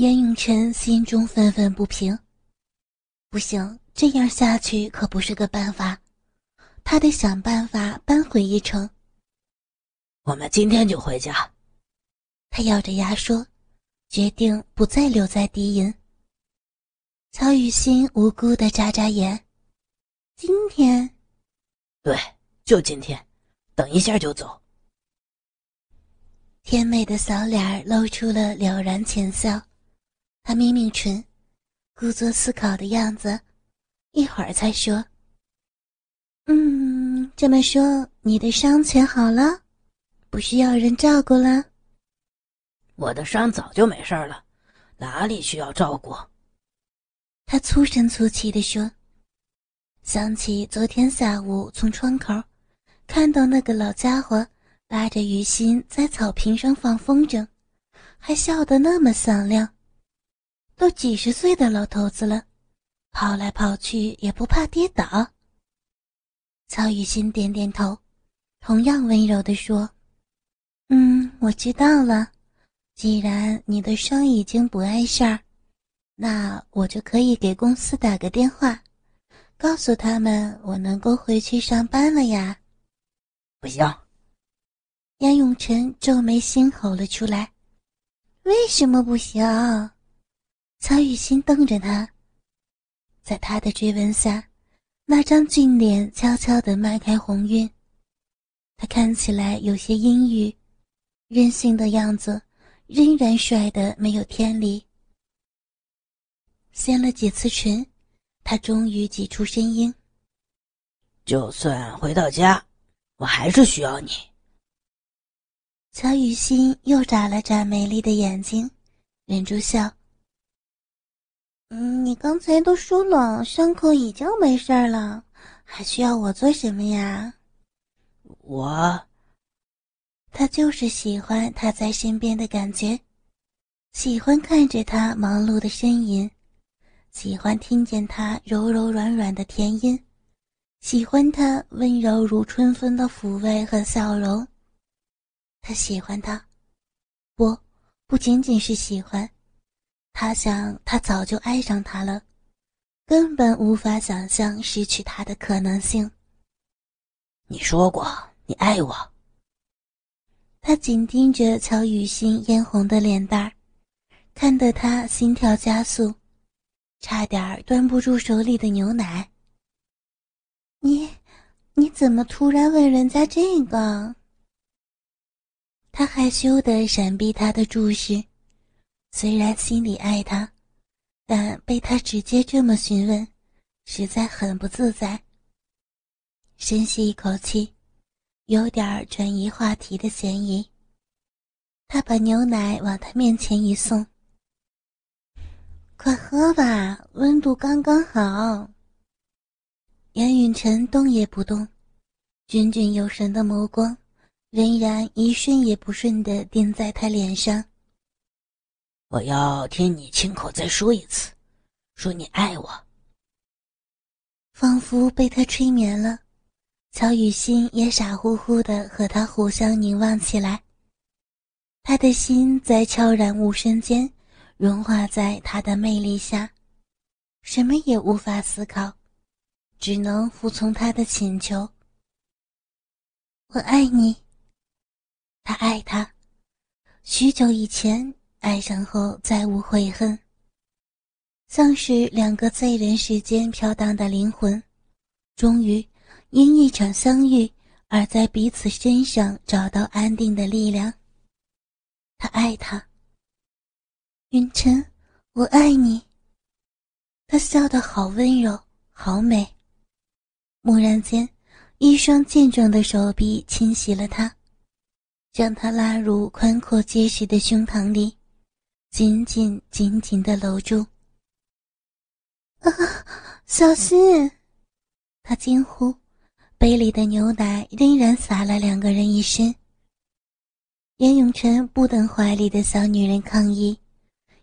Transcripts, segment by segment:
严永成心中愤愤不平，不行，这样下去可不是个办法，他得想办法扳回一城。我们今天就回家。他咬着牙说，决定不再留在敌营。曹雨欣无辜的眨眨眼，今天，对，就今天，等一下就走。甜美的小脸露出了了然浅笑，他抿抿唇，故作思考的样子，一会儿才说：“嗯，这么说，你的伤全好了，不需要人照顾了。”我的伤早就没事了，哪里需要照顾？他粗声粗气地说，想起昨天下午从窗口看到那个老家伙拉着雨欣在草坪上放风筝，还笑得那么响亮。都几十岁的老头子了，跑来跑去也不怕跌倒。曹雨欣点点头，同样温柔地说：“嗯，我知道了。”既然你的伤已经不碍事儿，那我就可以给公司打个电话，告诉他们我能够回去上班了呀。不行，杨永成皱眉心吼了出来：“为什么不行？”曹雨欣瞪着他，在他的追问下，那张俊脸悄悄地迈开红晕，他看起来有些阴郁、任性的样子。仍然帅得没有天理。掀了几次唇，他终于挤出声音：“就算回到家，我还是需要你。”乔雨欣又眨了眨美丽的眼睛，忍住笑：“嗯，你刚才都说了，伤口已经没事了，还需要我做什么呀？”我。他就是喜欢他在身边的感觉，喜欢看着他忙碌的身影，喜欢听见他柔柔软软的甜音，喜欢他温柔如春风的抚慰和笑容。他喜欢他，不，不仅仅是喜欢，他想他早就爱上他了，根本无法想象失去他的可能性。你说过你爱我。他紧盯着乔雨欣嫣红的脸蛋儿，看得他心跳加速，差点端不住手里的牛奶。你，你怎么突然问人家这个？他害羞的闪避他的注视，虽然心里爱他，但被他直接这么询问，实在很不自在。深吸一口气。有点转移话题的嫌疑。他把牛奶往他面前一送：“快喝吧，温度刚刚好。”严允成动也不动，炯炯有神的眸光仍然一瞬也不瞬地盯在他脸上。我要听你亲口再说一次，说你爱我。仿佛被他催眠了。乔雨欣也傻乎乎的和他互相凝望起来，他的心在悄然无声间融化在他的魅力下，什么也无法思考，只能服从他的请求。我爱你。他爱他，许久以前爱上后再无悔恨，像是两个在人世间飘荡的灵魂，终于。因一场相遇而在彼此身上找到安定的力量。他爱她，云晨，我爱你。他笑得好温柔，好美。蓦然间，一双健壮的手臂侵袭了他，将他拉入宽阔结实的胸膛里，紧紧紧紧的搂住。啊，小心！他惊呼。杯里的牛奶仍然洒了两个人一身。严永成不等怀里的小女人抗议，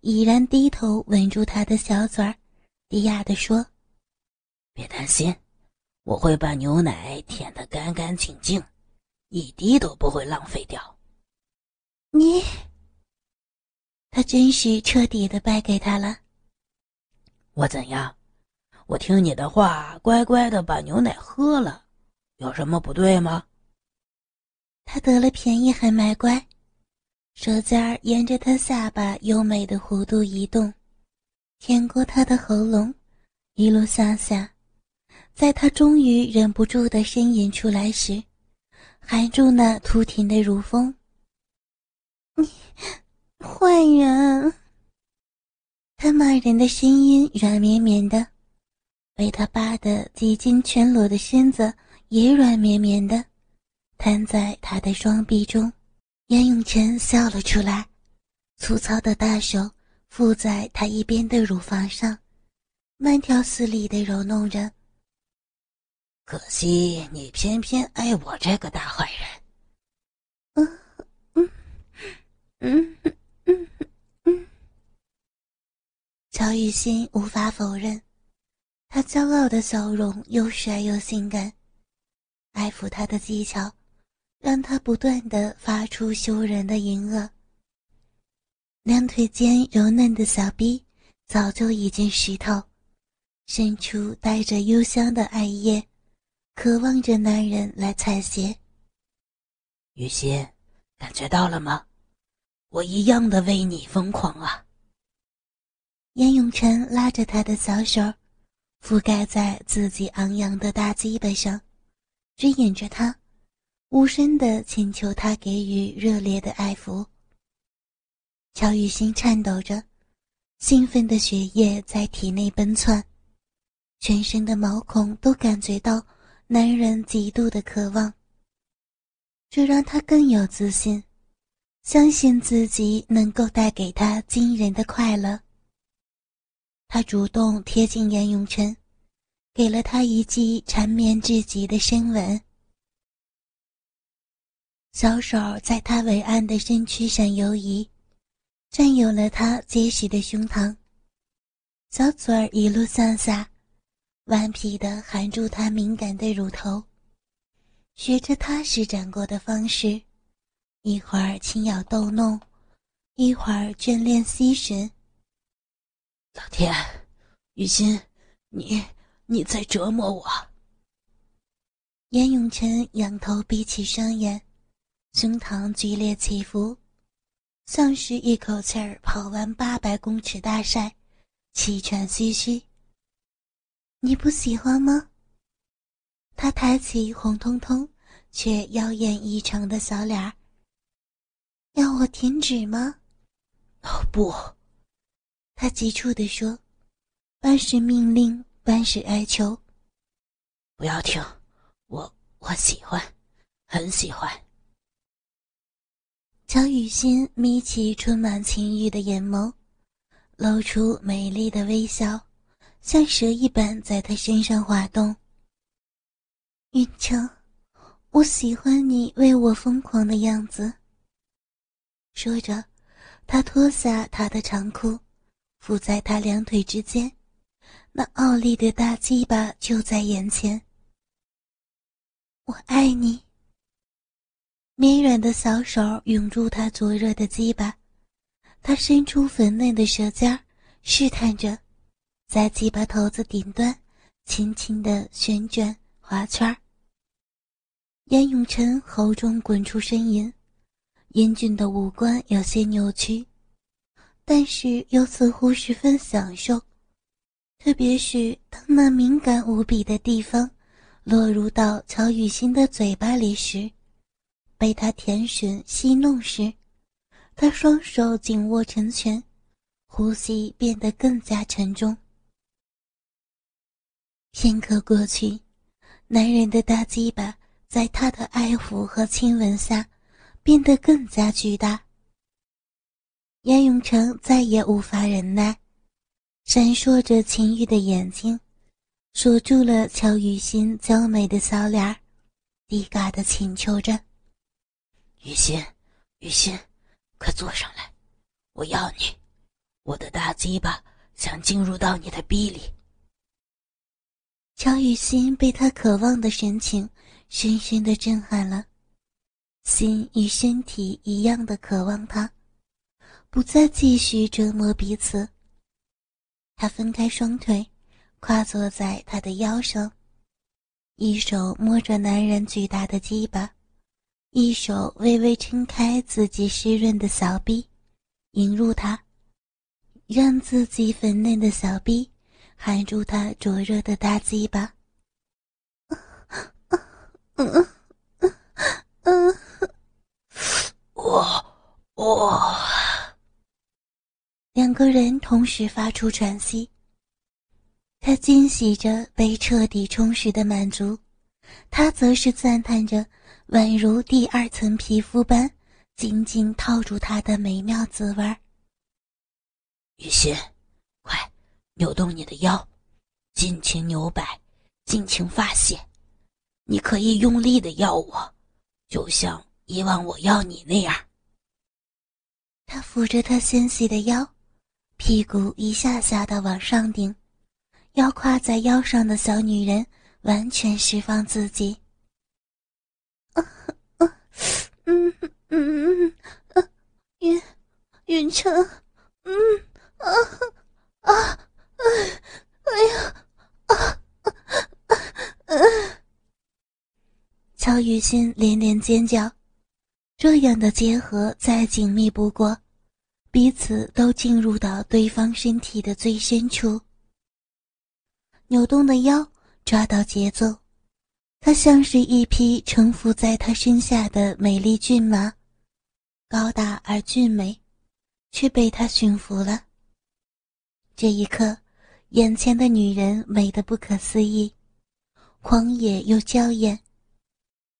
已然低头吻住她的小嘴儿，低哑地说：“别担心，我会把牛奶舔得干干净净，一滴都不会浪费掉。”你。他真是彻底的败给他了。我怎样？我听你的话，乖乖的把牛奶喝了，有什么不对吗？他得了便宜还卖乖，舌尖儿沿着他下巴优美的弧度移动，舔过他的喉咙，一路向下，在他终于忍不住的呻吟出来时，含住那突挺的乳峰。你，坏人！他骂人的声音软绵绵的。被他扒的几近全裸的身子也软绵绵的，瘫在他的双臂中。严永成笑了出来，粗糙的大手附在他一边的乳房上，慢条斯理的揉弄着。可惜你偏偏爱我这个大坏人。嗯嗯嗯嗯嗯。乔雨欣无法否认。他骄傲的笑容又帅又性感，爱抚他的技巧，让他不断的发出羞人的淫恶。两腿间柔嫩的小臂早就已经湿透，伸出带着幽香的艾叶，渴望着男人来采撷。雨欣，感觉到了吗？我一样的为你疯狂啊！严永成拉着他的小手。覆盖在自己昂扬的大鸡巴上，指引着他，无声的请求他给予热烈的爱抚。乔雨欣颤抖着，兴奋的血液在体内奔窜，全身的毛孔都感觉到男人极度的渴望。这让他更有自信，相信自己能够带给他惊人的快乐。他主动贴近严永琛，给了他一记缠绵至极的深吻。小手在他伟岸的身躯上游移，占有了他结实的胸膛。小嘴儿一路向下，顽皮地含住他敏感的乳头，学着他施展过的方式，一会儿轻咬逗弄，一会儿眷恋吸吮。老天，雨欣，你你在折磨我。严永晨仰头闭起双眼，胸膛剧烈起伏，像是一口气儿跑完八百公尺大赛，气喘吁吁。你不喜欢吗？他抬起红彤彤却妖艳异常的小脸儿。要我停止吗？哦不。他急促地说：“半是命令，半是哀求。不要停，我我喜欢，很喜欢。”乔雨欣眯起充满情欲的眼眸，露出美丽的微笑，像蛇一般在他身上滑动。云城，我喜欢你为我疯狂的样子。说着，他脱下他的长裤。伏在他两腿之间，那傲立的大鸡巴就在眼前。我爱你。绵软的小手拥住他灼热的鸡巴，他伸出粉嫩的舌尖，试探着，在鸡巴头子顶端轻轻的旋转划圈。严永成喉中滚出呻吟，英俊的五官有些扭曲。但是又似乎十分享受，特别是当那敏感无比的地方落入到乔雨欣的嘴巴里时，被他舔吮戏弄时，他双手紧握成拳，呼吸变得更加沉重。片刻过去，男人的大鸡巴在他的爱抚和亲吻下，变得更加巨大。严永成再也无法忍耐，闪烁着情欲的眼睛，锁住了乔雨欣娇美的小脸儿，低嘎的请求着：“雨欣，雨欣，快坐上来，我要你，我的大鸡巴想进入到你的逼里。”乔雨欣被他渴望的神情深深的震撼了，心与身体一样的渴望他。不再继续折磨彼此。他分开双腿，跨坐在他的腰上，一手摸着男人巨大的鸡巴，一手微微撑开自己湿润的小臂，引入他，让自己粉嫩的小臂含住他灼热的大鸡巴。嗯嗯嗯，我我。两个人同时发出喘息。他惊喜着被彻底充实的满足，他则是赞叹着宛如第二层皮肤般紧紧套住他的美妙滋味。雨欣，快扭动你的腰，尽情扭摆，尽情发泄。你可以用力的要我，就像以往我要你那样。他扶着她纤细的腰。屁股一下下的往上顶，要跨在腰上的小女人完全释放自己。啊啊，嗯嗯嗯，云云城，嗯啊啊啊，哎呀啊啊啊！乔雨欣连连尖叫，这样的结合再紧密不过。彼此都进入到对方身体的最深处，扭动的腰抓到节奏，它像是一匹臣服在他身下的美丽骏马，高大而俊美，却被他驯服了。这一刻，眼前的女人美得不可思议，狂野又娇艳。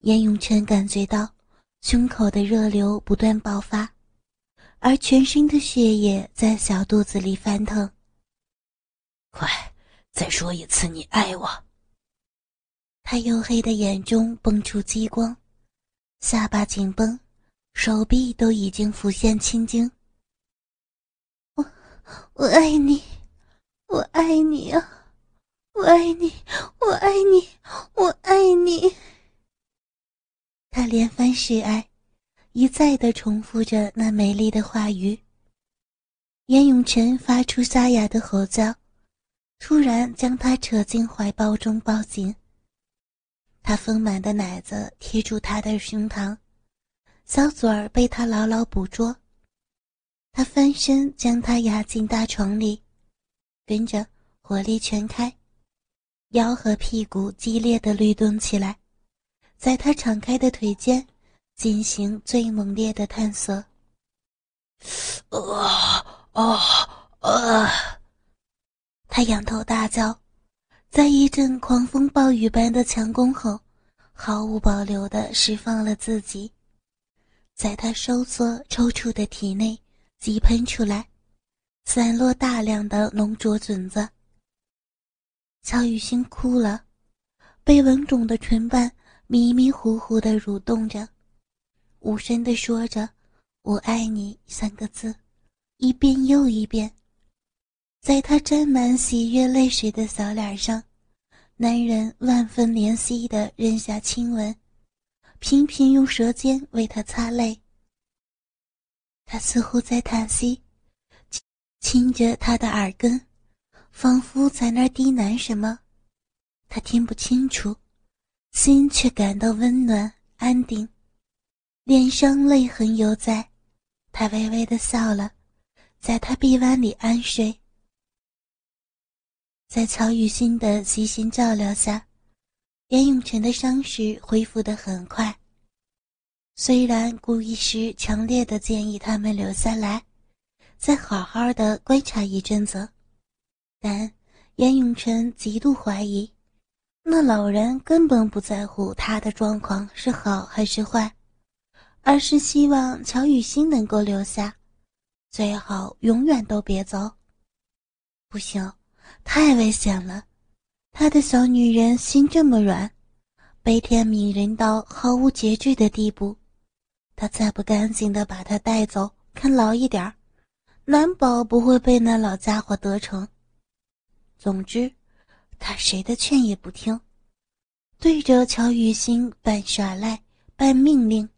严永成感觉到胸口的热流不断爆发。而全身的血液在小肚子里翻腾。快，再说一次，你爱我。他黝黑的眼中蹦出激光，下巴紧绷，手臂都已经浮现青筋。我，我爱你，我爱你啊，我爱你，我爱你，我爱你。他连番示爱。一再的重复着那美丽的话语。严永成发出沙哑的吼叫，突然将她扯进怀抱中抱紧。他丰满的奶子贴住他的胸膛，小嘴儿被他牢牢捕捉。他翻身将她压进大床里，跟着火力全开，腰和屁股激烈的律动起来，在他敞开的腿间。进行最猛烈的探索。啊啊啊！他仰头大叫，在一阵狂风暴雨般的强攻后，毫无保留地释放了自己，在他收缩抽搐的体内急喷出来，散落大量的浓浊疹子。乔雨欣哭了，被吻肿的唇瓣迷迷糊糊地蠕动着。无声地说着“我爱你”三个字，一遍又一遍，在他沾满喜悦泪水的小脸上，男人万分怜惜地扔下亲吻，频频用舌尖为她擦泪。他似乎在叹息，亲着她的耳根，仿佛在那儿低喃什么，他听不清楚，心却感到温暖安定。脸上泪痕犹在，他微微的笑了，在他臂弯里安睡。在曹雨欣的悉心照料下，严永成的伤势恢复得很快。虽然顾医师强烈的建议他们留下来，再好好的观察一阵子，但严永成极度怀疑，那老人根本不在乎他的状况是好还是坏。而是希望乔雨欣能够留下，最好永远都别走。不行，太危险了。他的小女人心这么软，悲天悯人到毫无节制的地步。他再不赶紧的把她带走，看牢一点儿难保不会被那老家伙得逞。总之，他谁的劝也不听，对着乔雨欣半耍赖半命令。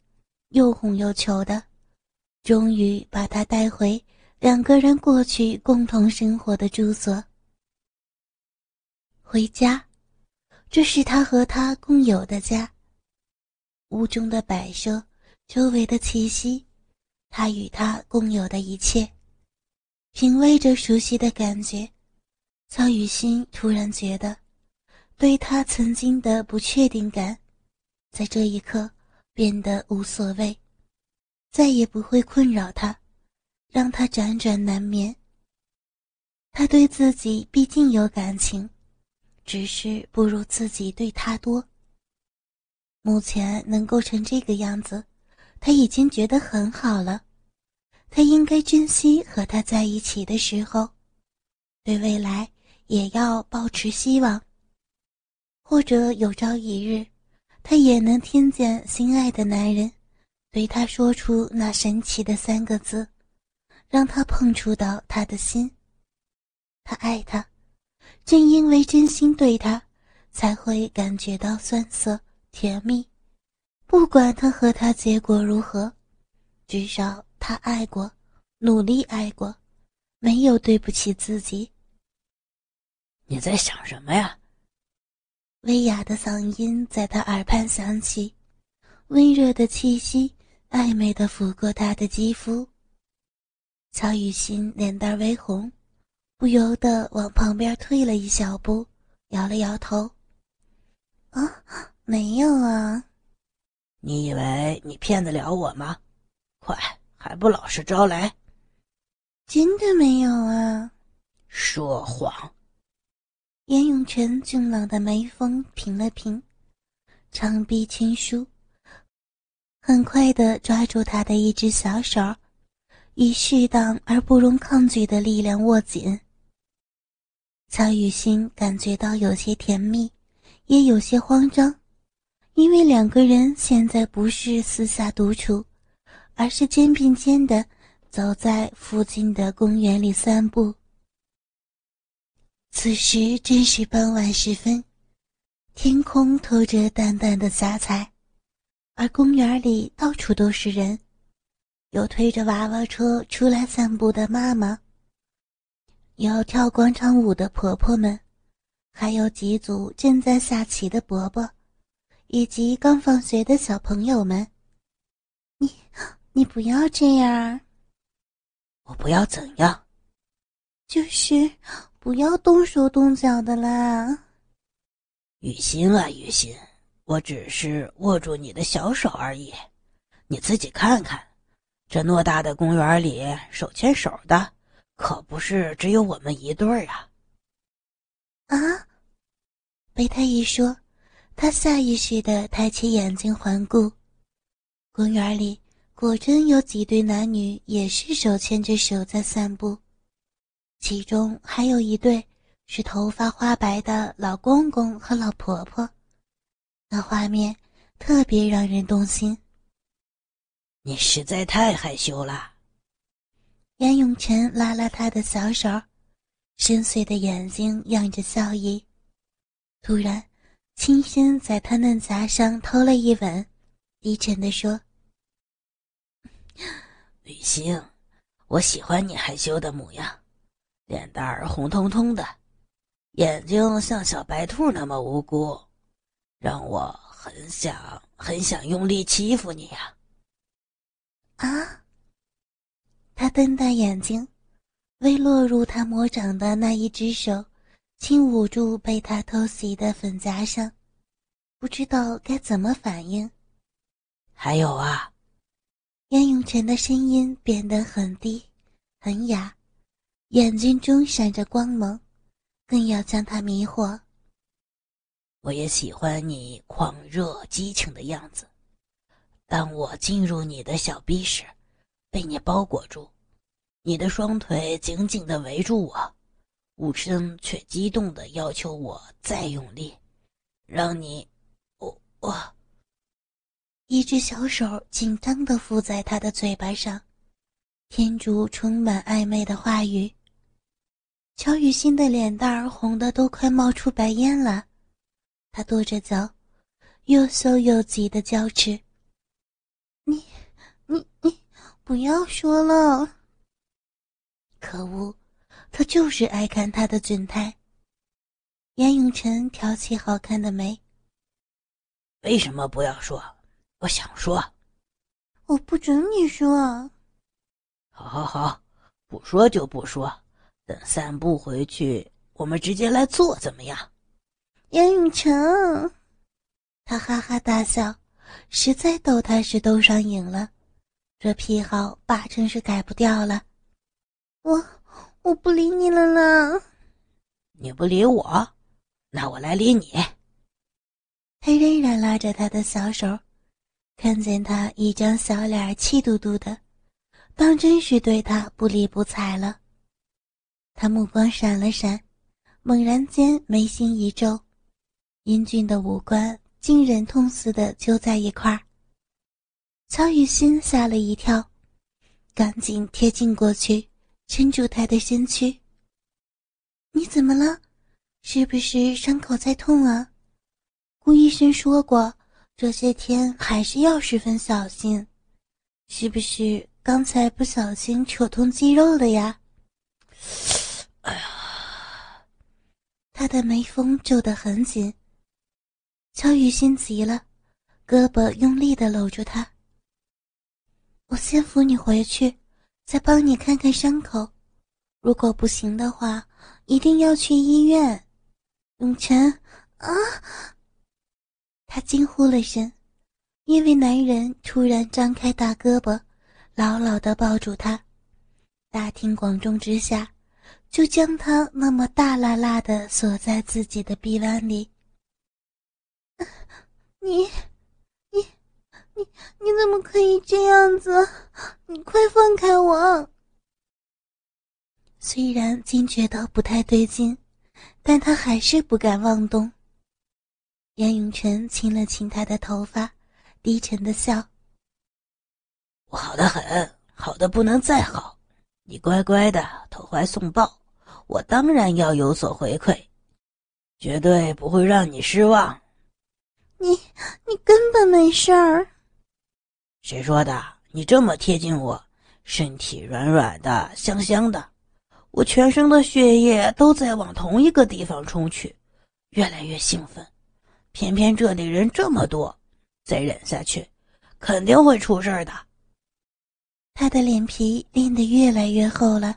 又哄又求的，终于把他带回两个人过去共同生活的住所。回家，这是他和他共有的家。屋中的摆设，周围的气息，他与他共有的一切。品味着熟悉的感觉，曹雨欣突然觉得，对他曾经的不确定感，在这一刻变得无所谓，再也不会困扰他，让他辗转难眠。他对自己毕竟有感情，只是不如自己对他多。目前能够成这个样子，他已经觉得很好了。他应该珍惜和他在一起的时候，对未来也要保持希望。或者有朝一日，他也能听见心爱的男人对他说出那神奇的三个字，让他碰触到他的心。他爱他，正因为真心对他，才会感觉到酸涩。甜蜜，不管他和她结果如何，至少他爱过，努力爱过，没有对不起自己。你在想什么呀？威哑的嗓音在他耳畔响起，温热的气息暧昧的拂过他的肌肤。曹雨欣脸蛋微红，不由得往旁边退了一小步，摇了摇头。啊。没有啊！你以为你骗得了我吗？快，还不老实招来！真的没有啊！说谎！严永泉俊朗的眉峰平了平，长臂轻舒，很快的抓住他的一只小手，以适当而不容抗拒的力量握紧。曹雨欣感觉到有些甜蜜，也有些慌张。因为两个人现在不是私下独处，而是肩并肩的走在附近的公园里散步。此时正是傍晚时分，天空透着淡淡的霞彩，而公园里到处都是人，有推着娃娃车出来散步的妈妈，有跳广场舞的婆婆们，还有几组正在下棋的伯伯。以及刚放学的小朋友们，你，你不要这样。我不要怎样？就是不要动手动脚的啦。雨欣啊，雨欣，我只是握住你的小手而已。你自己看看，这偌大的公园里，手牵手的可不是只有我们一对儿啊。啊！被他一说。他下意识的抬起眼睛环顾，公园里果真有几对男女，也是手牵着手在散步，其中还有一对是头发花白的老公公和老婆婆，那画面特别让人动心。你实在太害羞了，严永泉拉拉他的小手，深邃的眼睛漾着笑意，突然。轻声在他嫩颊上偷了一吻，低沉地说：“雨欣，我喜欢你害羞的模样，脸蛋儿红彤彤的，眼睛像小白兔那么无辜，让我很想很想用力欺负你呀。”啊！他瞪大眼睛，未落入他魔掌的那一只手。轻捂住被他偷袭的粉颊上，不知道该怎么反应。还有啊，燕永泉的声音变得很低、很哑，眼睛中闪着光芒，更要将他迷惑。我也喜欢你狂热激情的样子。当我进入你的小臂时，被你包裹住，你的双腿紧紧的围住我。无声却激动的要求我再用力，让你，我我。一只小手紧张的附在他的嘴巴上，天竺充满暧昧的话语。乔雨欣的脸蛋儿红的都快冒出白烟了，她跺着脚，又羞又急的娇斥：“你，你，你，不要说了。可恶，他就是爱看他的窘态。严永成挑起好看的眉。为什么不要说？我想说。我不准你说。好好好，不说就不说。等散步回去，我们直接来做，怎么样？严永成，他哈哈大笑，实在逗他是逗上瘾了。这癖好八成是改不掉了。我我不理你了啦。你不理我，那我来理你。他仍然拉着他的小手，看见他一张小脸气嘟嘟的，当真是对他不理不睬了。他目光闪了闪，猛然间眉心一皱，英俊的五官竟忍痛似的揪在一块儿。曹雨欣吓了一跳，赶紧贴近过去，撑住他的身躯。你怎么了？是不是伤口在痛啊？顾医生说过，这些天还是要十分小心。是不是刚才不小心扯痛肌肉了呀？哎呀，他的眉峰皱得很紧。乔雨欣急了，胳膊用力的搂住他。我先扶你回去，再帮你看看伤口。如果不行的话，一定要去医院。永晨，啊！他惊呼了声，因为男人突然张开大胳膊，牢牢的抱住她，大庭广众之下，就将她那么大辣辣的锁在自己的臂弯里。你，你，你，你怎么可以这样子？你快放开我！虽然惊觉到不太对劲，但他还是不敢妄动。杨永成亲了亲她的头发，低沉的笑：“我好的很，好的不能再好。你乖乖的投怀送抱，我当然要有所回馈，绝对不会让你失望。你你根本没事儿。谁说的？你这么贴近我，身体软软的，香香的，我全身的血液都在往同一个地方冲去，越来越兴奋。”偏偏这里人这么多，再忍下去，肯定会出事儿的。他的脸皮练得越来越厚了。